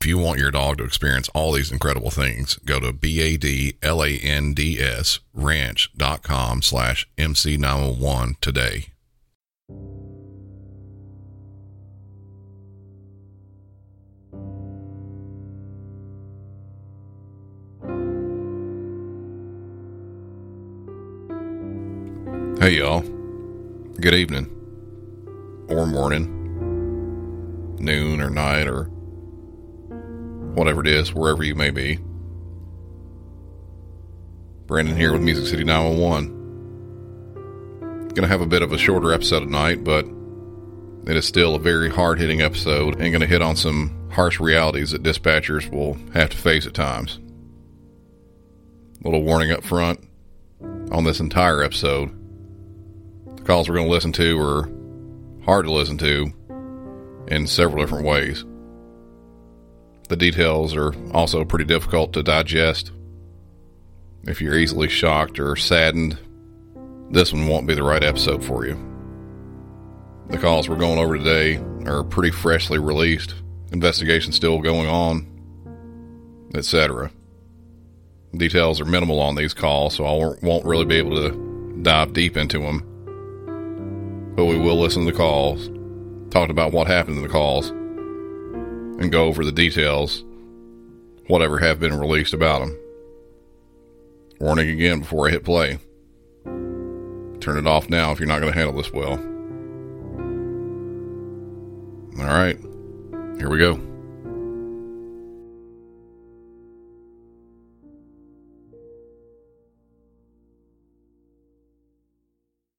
If you want your dog to experience all these incredible things, go to B-A-D-L-A-N-D-S ranch.com slash MC901 today. Hey y'all. Good evening. Or morning. Noon or night or whatever it is, wherever you may be. Brandon here with Music City 911. Gonna have a bit of a shorter episode tonight, but it is still a very hard hitting episode and gonna hit on some harsh realities that dispatchers will have to face at times. Little warning up front on this entire episode The calls we're to listen to are hard to listen to in several different ways. The details are also pretty difficult to digest. If you're easily shocked or saddened, this one won't be the right episode for you. The calls we're going over today are pretty freshly released, investigation still going on, etc. Details are minimal on these calls, so I won't really be able to dive deep into them but we will listen to the calls, talk about what happened in the calls, and go over the details, whatever have been released about them. Warning again before I hit play. Turn it off now if you're not going to handle this well. All right, here we go.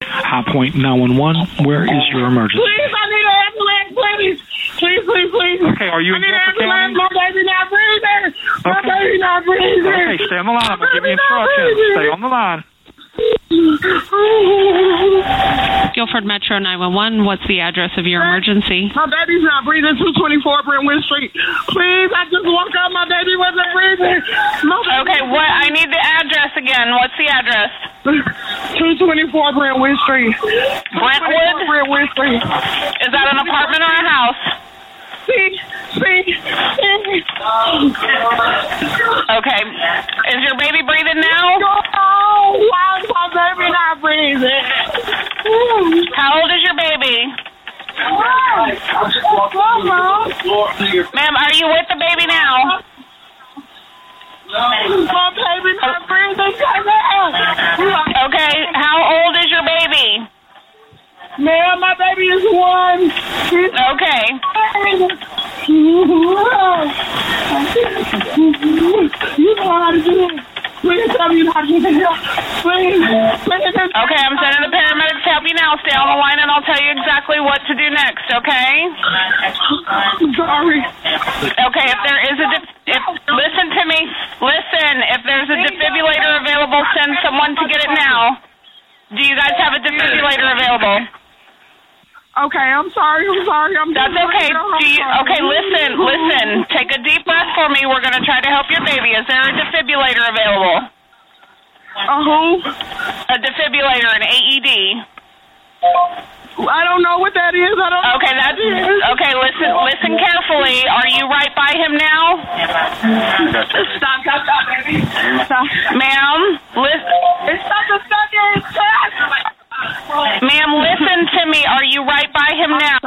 High Point 911. Where is your emergency? Please, I need an ambulance, please. Please, please, please. Okay, are you in I need Guilford ambulance. County? My baby not breathing. My Okay. baby not breathing. Okay, stay on the line. I'm My going to give you instructions. Stay on the line. Guilford Metro 911. What's the address of your emergency? My baby's not breathing. 224 Brentwood Street. Please, I just woke up. My baby wasn't breathing. Baby Okay, what? I need the address again. What's the address? 224 Brentwood Street. Brentwood? 224 Brentwood Street. Is that an apartment or a house? See, see, see. Okay. Is your baby breathing now? Why is my baby not breathing? How old is your baby? Ma'am, are you with the baby now? My baby not breathing. Okay, how old is your baby? Man, my baby is one. Okay. You know how to do it. Please tell me how to do it. Please. Please. Okay, I'm sending the paramedics to help you now. Stay on the line and I'll tell you exactly what to do next, okay? Sorry. Okay, if there is a if listen to me. Listen, if there's a defibrillator available, send someone to get it now. Do you guys have a defibrillator available? Okay, I'm sorry. I'm sorry. I'm That's okay. Do you, okay, listen, listen. Take a deep breath for me. We're going to try to help your baby. Is there a defibrillator available? A who? A defibrillator, an AED. I don't know what that is. I don't. Okay, that's okay. Listen, listen carefully. Are you right by him now, Stop, stop, stop, baby. Stop. ma'am? Listen, It's not the stuck in his chest. ma'am. Listen to me. Are you right by him now?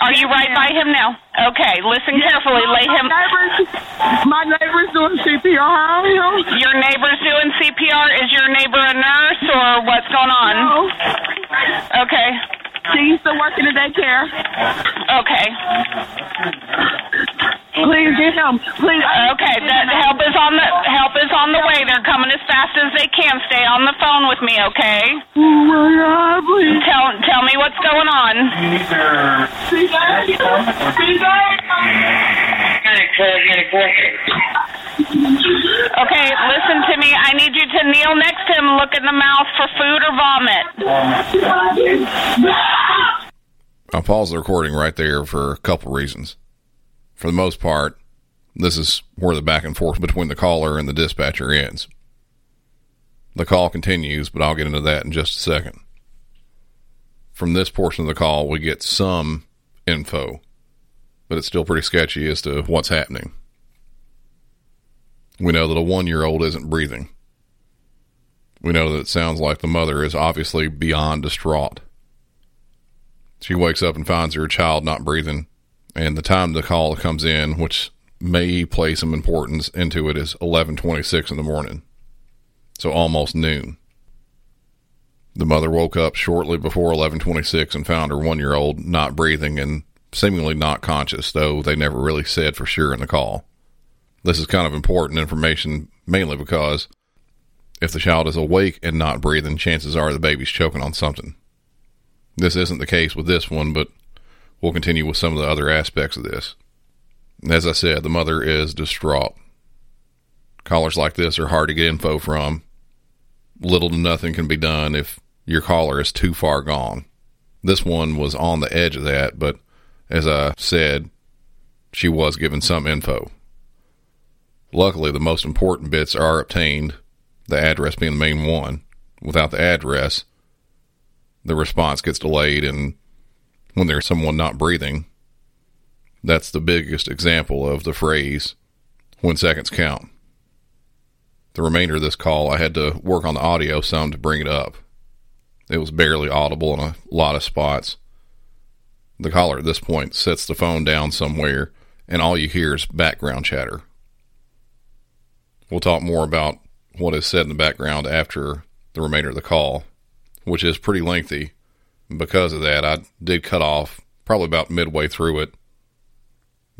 Are you right by him now. Okay, listen carefully. Lay him. My neighbor's, my neighbor's doing CPR on him. Your neighbor's doing CPR. Is your neighbor a nurse or what's going on? No. Okay. She used to work in the daycare. Okay. Please get him. Please. Okay. That help is on the help is on the way. They're coming as fast as they can. Stay on the phone with me, okay? Oh my God, please. Tell tell me what's going on. CJ. CJ. Okay, listen to me. I need you to kneel next to him, look in the mouth for food or vomit. I'll pause the recording right there for a couple reasons. For the most part, this is where the back and forth between the caller and the dispatcher ends. The call continues, but I'll get into that in just a second. From this portion of the call, we get some info, but it's still pretty sketchy as to what's happening. We know that a one year old isn't breathing. We know that it sounds like the mother is obviously beyond distraught. She wakes up and finds her child not breathing, and the time the call comes in, which may play some importance into it, is 11:26 in the morning. So almost noon. The mother woke up shortly before 11:26 and found her 1-year-old not breathing and seemingly not conscious, though they never really said for sure in the call. This is kind of important information mainly because if the child is awake and not breathing, chances are the baby's choking on something. This isn't the case with this one, but we'll continue with some of the other aspects of this. As I said, the mother is distraught. Callers like this are hard to get info from. Little to nothing can be done if your caller is too far gone. This one was on the edge of that, but as I said, she was given some info. Luckily, the most important bits are obtained, the address being the main one. Without the address, the response gets delayed, and when there's someone not breathing, that's the biggest example of the phrase, when seconds count. The remainder of this call, I had to work on the audio some to bring it up. It was barely audible in a lot of spots. The caller at this point sets the phone down somewhere, and all you hear is background chatter. We'll talk more about what is said in the background after the remainder of the call, which is pretty lengthy. Because of that, I did cut off probably about midway through it,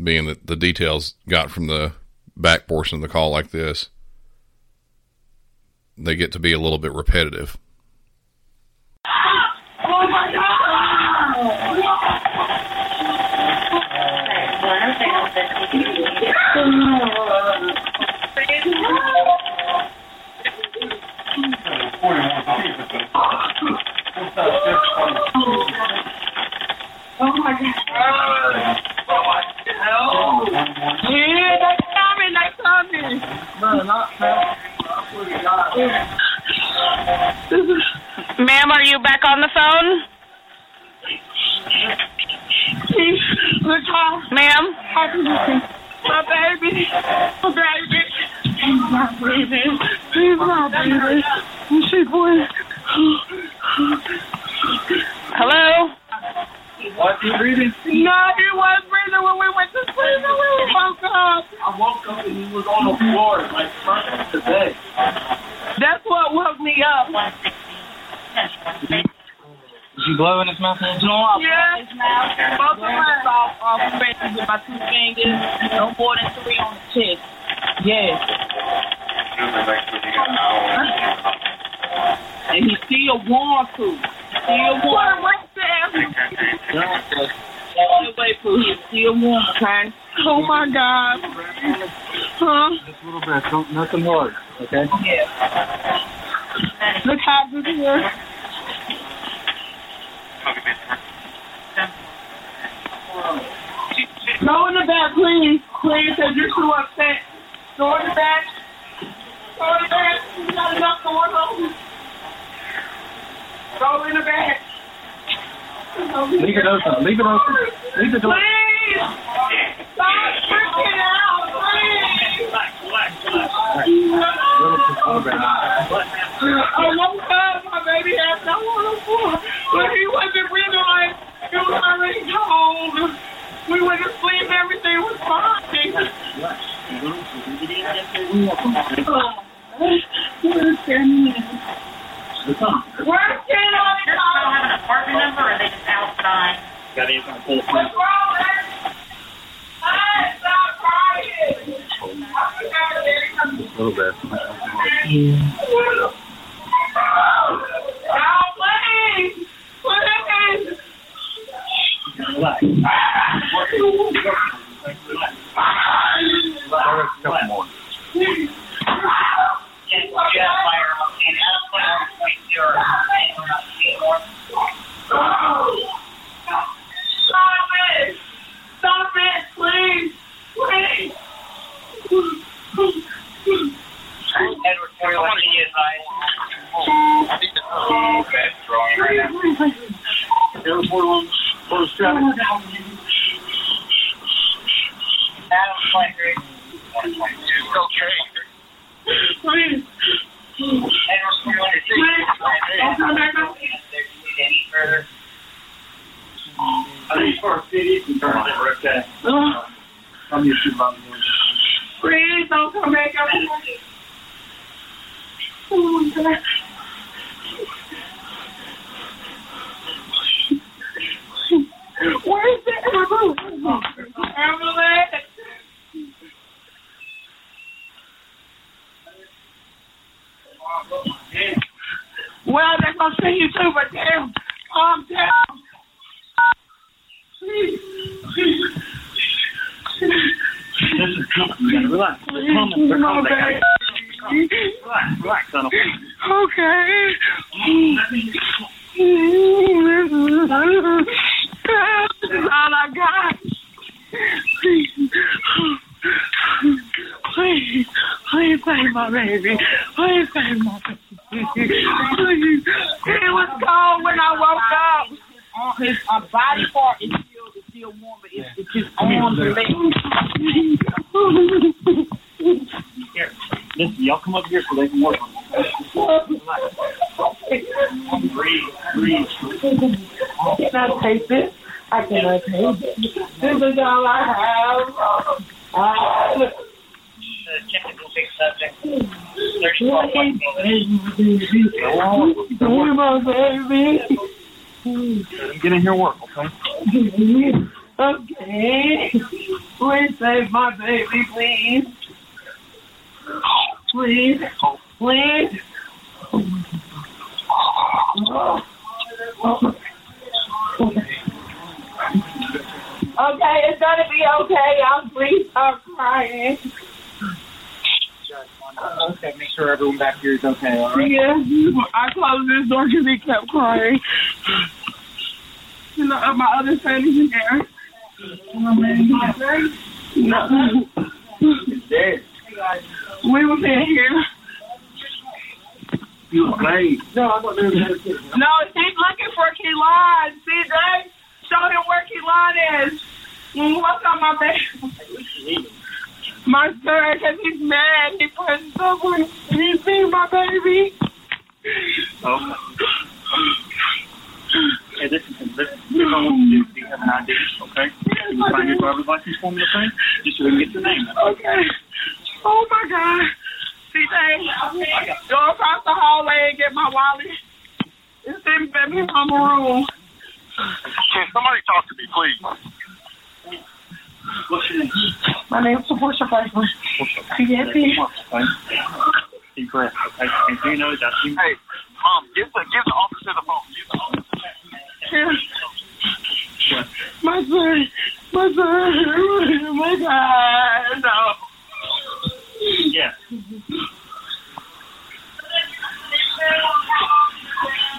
being that the details got from the back portion of the call like this, they get to be a little bit repetitive. Oh my Oh my God. Oh Yeah, they coming, they coming. Ma'am, are you back on the phone? look Ma'am? my baby, my baby. He's not breathing. He's not breathing. She boy. Hello? Was he breathing? No, he was breathing when we went to sleep and we woke up. I woke up and he was on the floor, like front to bed. That's what woke me up. Is he blowing his mouth? No, I Yeah. Both of us off, off faces with my two fingers. No more than three on the chest. Yeah. And he still want to. Still want. What? Wait, Pooh. He still want, okay? Oh my God. Huh? Just a little bit. Don't, nothing hard, okay? Yeah. Look how good he is. Go in the back, please. Please, because you're too upset. Go in the back. Go in the back. You got enough going on. Go in the back. Leave it open. Leave it open. Leave it open. Please! Stop freaking out, please! Relax, relax, relax. All right. I woke up. My baby had no one water for But he wasn't realized it was already cold. We went to sleep. Everything was fine. Relax. Relax. Relax. Relax. Relax. Relax. Where's Ken on the call? have an apartment number or are they just outside? Got anything to pull What's wrong, crying. A little bit. Oh, please. Please. Angela. My baby. Please save my baby. Please. It was cold when I woke up. his uh, body part is still is still warm, but it's, it's his arms and legs. Here. Listen, y'all come up here so they can work on it. Breathe, breathe. Can I take this? I cannot take it. This is all I have. Uh, Typical big subject. Give my baby. Get in here work, okay? Okay. Please save my baby, please. Please. Please. Okay, it's gonna be okay. I'll please stop crying. Okay, make sure everyone back here is okay, all right? Yeah, I closed this door because he kept crying. You know, uh, my other son is in there. No. Dead. We was in here. You okay? No, I'm not doing that. No, he's looking for Keelan. CJ, show him where Keelan is. What's on my baby? My son, because he's mad. He put someone. He seen my baby. Okay. Hey, listen, listen. Here's what I want you to do. Do you have an ID, okay? Can you find your driver's license for me, okay? Just so we can get your name. Okay. Oh my God. CJ, go across the hallway and get my wallet. It's in baby mama room. Can somebody talk to me, please? What's your name? My name's Portia Franklin. Yes. Deep breath, okay? And do you know that Hey, um, give the give the officer the phone. Give the officer. My son, my son, my God, no. Yeah.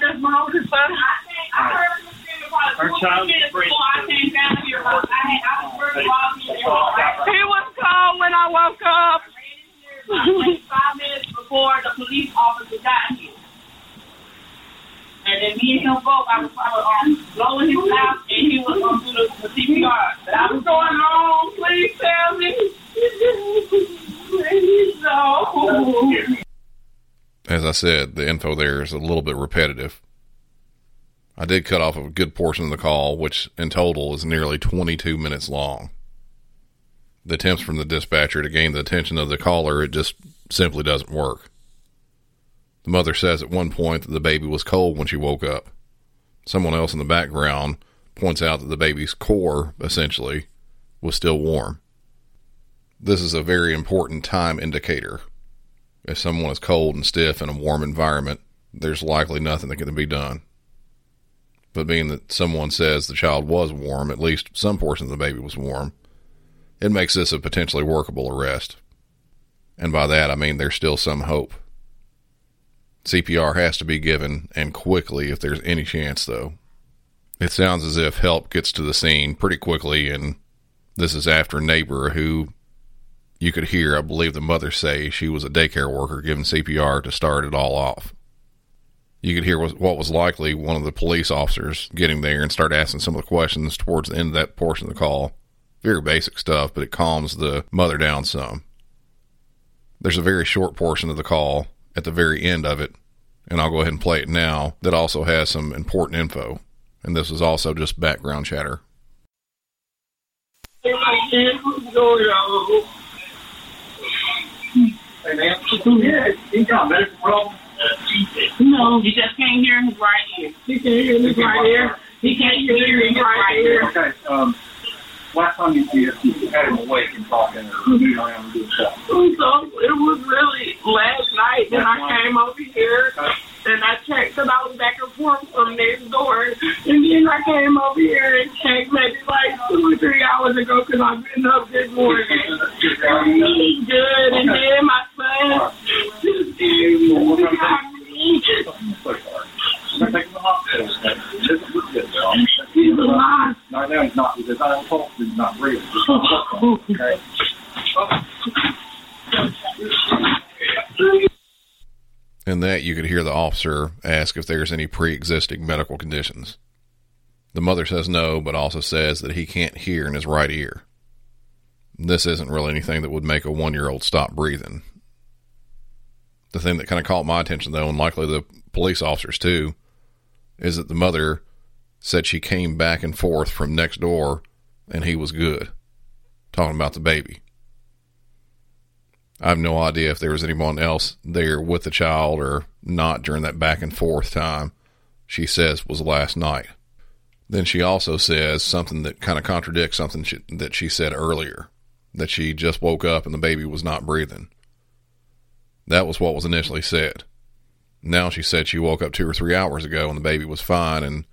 That's my oldest son. Our child is free. He was called when I woke up. Five minutes before the police officer got here. And then me and him both, I was, I was um, blowing his mouth, and he was going to do the, the CPR. But I What's was going on? Please tell me. Please, no. As I said, the info there is a little bit repetitive. I did cut off a good portion of the call, which in total is nearly 22 minutes long. the attempts from the dispatcher to gain the attention of the caller, it just simply doesn't work. The mother says at one point that the baby was cold when she woke up. Someone else in the background points out that the baby's core, essentially, was still warm. This is a very important time indicator. If someone is cold and stiff in a warm environment, there's likely nothing that can be done. But being that someone says the child was warm, at least some portion of the baby was warm, it makes this a potentially workable arrest. And by that, I mean there's still some hope. CPR has to be given, and quickly if there's any chance, though. It sounds as if help gets to the scene pretty quickly, and this is after a neighbor who you could hear, I believe the mother say she was a daycare worker giving CPR to start it all off. You could hear what was likely one of the police officers getting there and start asking some of the questions towards the end of that portion of the call. Very basic stuff, but it calms the mother down some. There's a very short portion of the call at the very end of it, and I'll go ahead and play it now, that also has some important info. And this is also just background chatter. Yeah, he got medical problem. No, he just can't hear his right ear. He can't hear his right ear. He can't hear his right ear. Okay, um, last time you see us, you had him awake and talking or moving around and doing stuff. So it was really last night that I came over here and I checked because I was back and forth from next door. And then I came over here and checked maybe like two or three hours ago because I've been up this morning. He's good. And then my son just gave me oh, In that, you could hear the officer ask if there's any pre existing medical conditions. The mother says no, but also says that he can't hear in his right ear. This isn't really anything that would make a one year old stop breathing. The thing that kind of caught my attention, though, and likely the police officers too, is that the mother said she came back and forth from next door and he was good. Talking about the baby. I have no idea if there was anyone else there with the child or not during that back and forth time. She says was last night. Then she also says something that kind of contradicts something she, that she said earlier that she just woke up and the baby was not breathing. That was what was initially said. Now she said she woke up two or three hours ago and the baby was fine and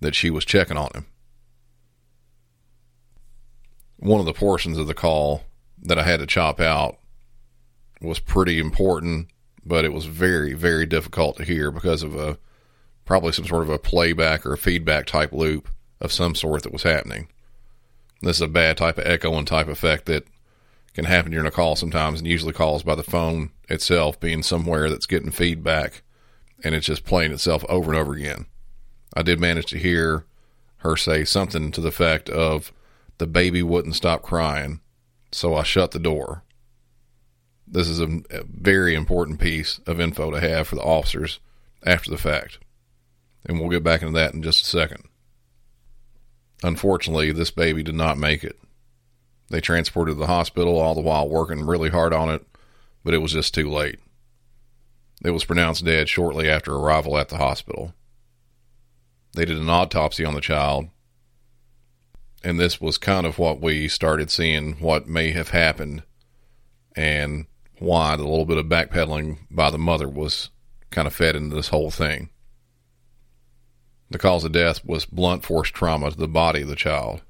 that she was checking on him. One of the portions of the call that I had to chop out was pretty important, but it was very, very difficult to hear because of a probably some sort of a playback or a feedback type loop of some sort that was happening. This is a bad type of echo and type effect that can happen during a call sometimes and usually calls by the phone itself being somewhere that's getting feedback and it's just playing itself over and over again. I did manage to hear her say something to the effect of the baby wouldn't stop crying, so I shut the door. This is a, a very important piece of info to have for the officers after the fact. And we'll get back into that in just a second. Unfortunately, this baby did not make it. They transported to the hospital, all the while working really hard on it, but it was just too late. It was pronounced dead shortly after arrival at the hospital. They did an autopsy on the child, and this was kind of what we started seeing what may have happened and why the little bit of backpedaling by the mother was kind of fed into this whole thing. The cause of death was blunt force trauma to the body of the child.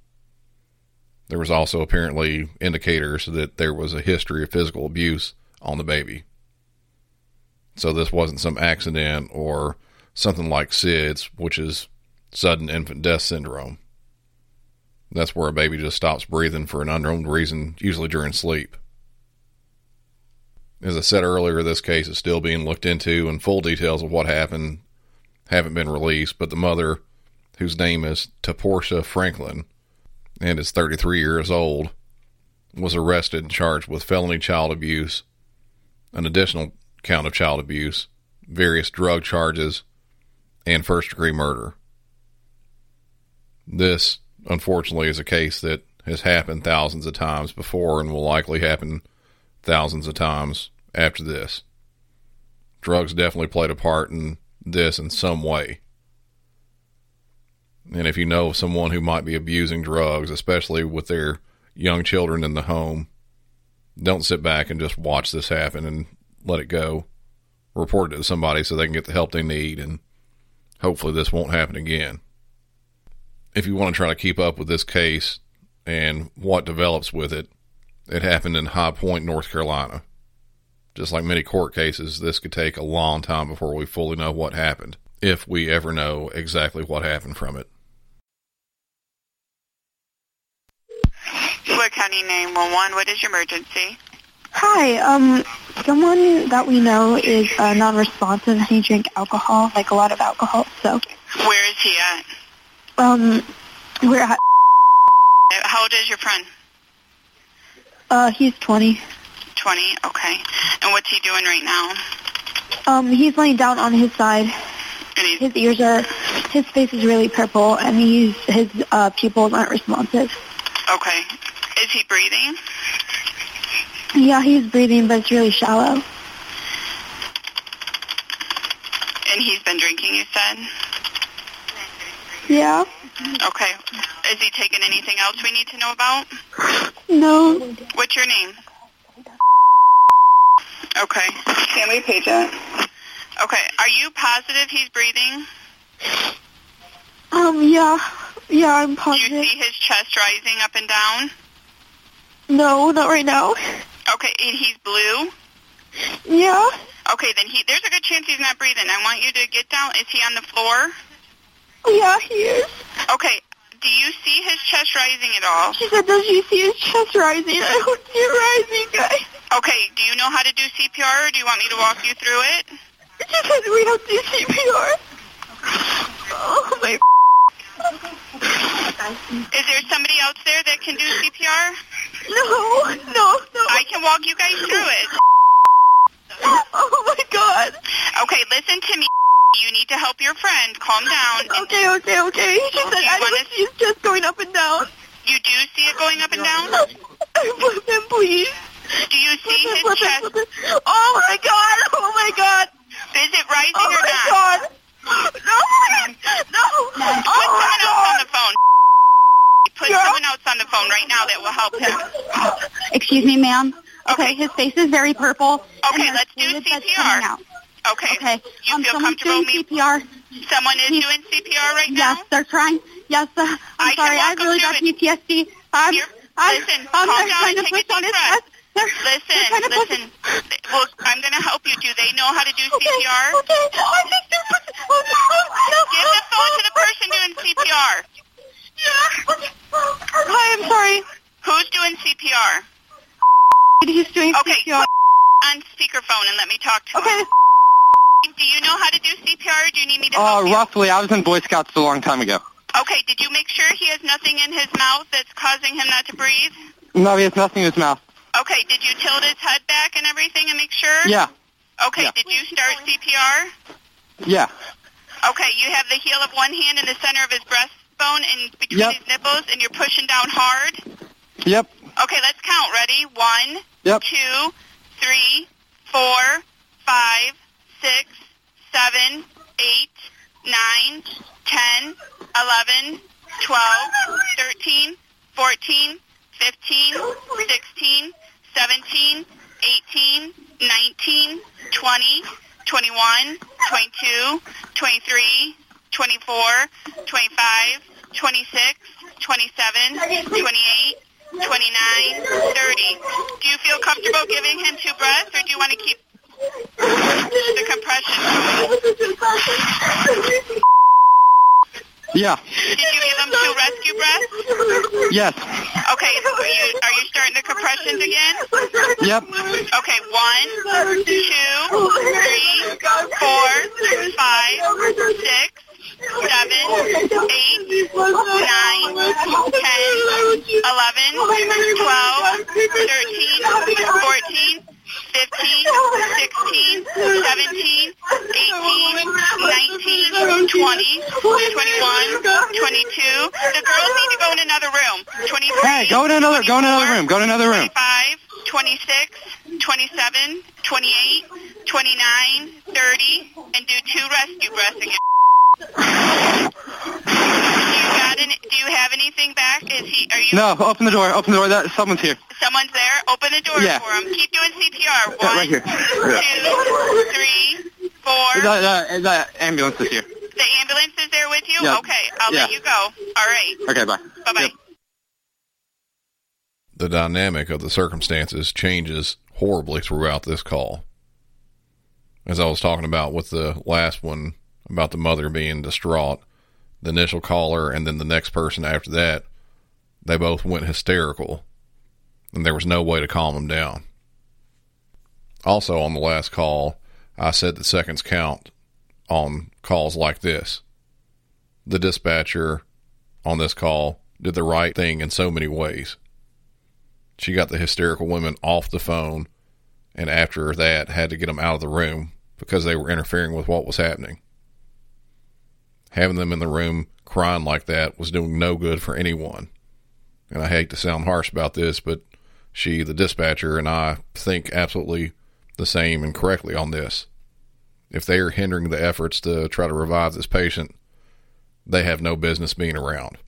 There was also apparently indicators that there was a history of physical abuse on the baby. So this wasn't some accident or something like SIDS, which is sudden infant death syndrome. That's where a baby just stops breathing for an unknown reason, usually during sleep. As I said earlier, this case is still being looked into, and full details of what happened haven't been released. But the mother, whose name is Taporsha Franklin and is 33 years old, was arrested and charged with felony child abuse, an additional count of child abuse, various drug charges, and first degree murder. This, unfortunately, is a case that has happened thousands of times before and will likely happen thousands of times after this. Drugs definitely played a part in this in some way. And if you know someone who might be abusing drugs, especially with their young children in the home, don't sit back and just watch this happen and let it go. Report it to somebody so they can get the help they need, and hopefully this won't happen again. If you want to try to keep up with this case and what develops with it, it happened in High Point, North Carolina. Just like many court cases, this could take a long time before we fully know what happened, if we ever know exactly what happened from it. Wood County 911, what is your emergency? Hi, um, someone that we know is uh, non-responsive. He drank alcohol, like a lot of alcohol. So, Where is he at? um, we're at. How old is your friend? Uh, he's 20. 20, okay. And what's he doing right now? Um, he's laying down on his side. And he's, His ears are, his face is really purple, and he's his uh, pupils aren't responsive. okay. Is he breathing? Yeah, he's breathing, but it's really shallow. And he's been drinking, you said? Yeah. Okay. Is he taking anything else we need to know about? No. What's your name? Okay. Can we page it? Okay. Are you positive he's breathing? Um. Yeah. Yeah, I'm positive. Do you see his chest rising up and down? No, not right now. Okay. And he's blue? Yeah. Okay, then he there's a good chance he's not breathing. I want you to get down. Is he on the floor? Yeah, he is. Okay. Do you see his chest rising at all? She said, "Does you see his chest rising?" I don't see it rising, guys. Okay. Do you know how to do CPR, or do you want me to walk you through it? She said we have to do CPR. Oh my. Is there somebody else there that can do CPR? No, no, no. I can walk you guys through it. Oh my God. Okay, listen to me. You need to help your friend. Calm down. Okay, okay, okay. She said I wanna- see his chest going up and down. you do see it going up and down? Flip him, please. Do you see his chest? Oh my God. Oh my God. Is it rising Oh or not? God. No, no. Put someone Oh my else on God. the phone. Put Yeah. someone else on the phone right now that will help him. Excuse me, ma'am. Okay. his face is very purple. Okay, let's do CPR. Okay. Okay. You um, feel someone's comfortable doing me? CPR. Someone is He's- doing CPR right now? Yes, they're trying. Yes, uh, I'm I sorry. I've really through PTSD. I'm, Here, I'm, listen, I'm, calm down trying to take a deep breath. They're, they're Listen, listen. Well, I'm going to help you. Do they know how to do Okay, CPR? okay. I think they're. Oh, no, no. Give the phone to the person doing CPR. Yeah. Hi, I'm sorry. Who's doing CPR? He's doing Okay, CPR. put on speakerphone and let me talk to Okay. him. Do you know how to do CPR or do you need me to Uh, help you? roughly. I was in Boy Scouts a long time ago. Okay, did you make sure he has nothing in his mouth that's causing him not to breathe? No, he has nothing in his mouth. Okay, did you tilt his head back and everything and make sure? Yeah, Okay, Yeah. did you start CPR? yeah. Okay, you have the heel of one hand in the center of his breastbone and between Yep. his nipples, and you're pushing down hard. Yep, Okay, let's count. Ready? One, yep. two, three, four, five, six, seven, eight, nine, ten, eleven, twelve, thirteen, fourteen, fifteen, sixteen, seventeen, eighteen, nineteen, twenty, twenty-one, twenty-two, twenty-three, twenty-four, twenty-five, twenty-six, twenty-seven, twenty-eight, 29, 30. Do you feel comfortable giving him two breaths, or do you want to keep the compression? Yeah, Did you give him two rescue breaths? yes. Okay, are you, are you starting the compressions again? Yep, Okay, one, two, three, four, five, six, seven, eight, nine, ten, eleven, twelve, thirteen, fourteen, fifteen, sixteen, seventeen, eighteen, nineteen, twenty, twenty-one, twenty-two. The girls need to go in another room. Twenty-three, Hey, go to another, go to another room. Go to another room. 25, 26, 27, 28, 29, 30, and do two rescue breaths again. you got any, do you have anything back? Is he? Are you? No, open the door. Open the door. That someone's here. Someone's there. Open the door Yeah. for him. Keep doing CPR. Yeah, right here. Yeah. Two, three, four. The, the, the ambulance is here. The ambulance is there with you? Yeah. Okay, I'll Yeah. let you go. All right. Okay, bye. Bye bye. The dynamic of the circumstances changes horribly throughout this call. As I was talking about with the last one about the mother being distraught, the initial caller and then the next person after that, they both went hysterical, and there was no way to calm them down. Also, on the last call, I said that seconds count on calls like this. The dispatcher on this call did the right thing in so many ways. She got the hysterical women off the phone, and after that, had to get them out of the room because they were interfering with what was happening. Having them in the room crying like that was doing no good for anyone. And I hate to sound harsh about this, but she, the dispatcher, and I think absolutely the same and correctly on this. If they are hindering the efforts to try to revive this patient, they have no business being around.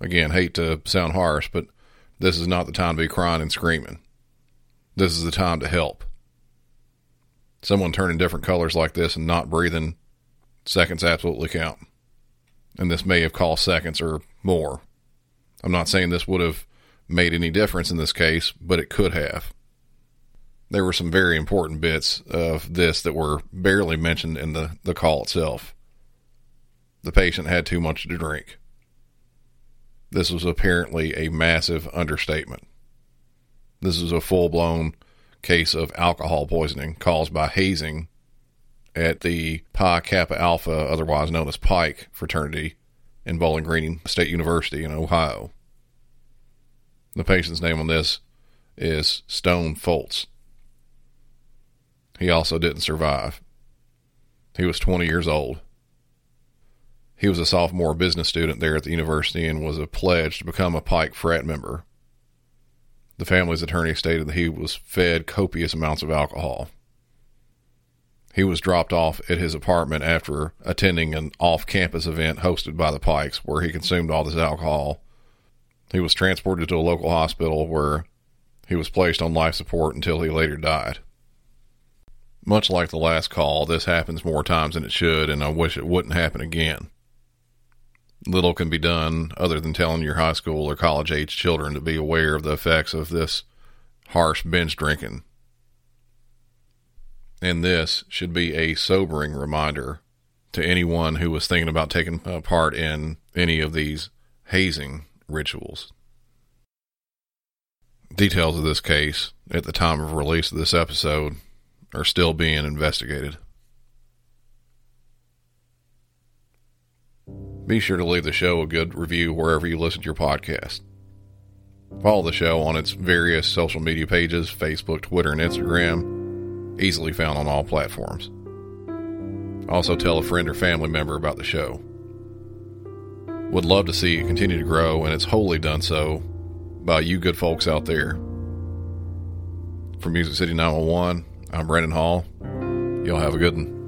Again, hate to sound harsh, but this is not the time to be crying and screaming. This is the time to help. Someone turning different colors like this and not breathing, seconds absolutely count. And this may have cost seconds or more. I'm not saying this would have made any difference in this case, but it could have. There were some very important bits of this that were barely mentioned in the, the call itself. The patient had too much to drink. This was apparently a massive understatement. This is a full blown case of alcohol poisoning caused by hazing at the Pi Kappa Alpha, otherwise known as Pike fraternity in Bowling Green State University in Ohio. The patient's name on this is Stone Foltz. He also didn't survive. He was 20 years old. He was a sophomore business student there at the university and was a pledge to become a Pike frat member. The family's attorney stated that he was fed copious amounts of alcohol. He was dropped off at his apartment after attending an off campus event hosted by the Pikes where he consumed all this alcohol. He was transported to a local hospital where he was placed on life support until he later died. Much like the last call, this happens more times than it should, and I wish it wouldn't happen again. Little can be done other than telling your high school or college age children to be aware of the effects of this harsh binge drinking. And this should be a sobering reminder to anyone who was thinking about taking part in any of these hazing rituals. Details of this case at the time of release of this episode are still being investigated. Be sure to leave the show a good review wherever you listen to your podcast. Follow the show on its various social media pages Facebook, Twitter, and Instagram, easily found on all platforms. Also, tell a friend or family member about the show. Would love to see it continue to grow, and it's wholly done so by you good folks out there. From Music City 911, I'm Brandon Hall. Y'all have a good one.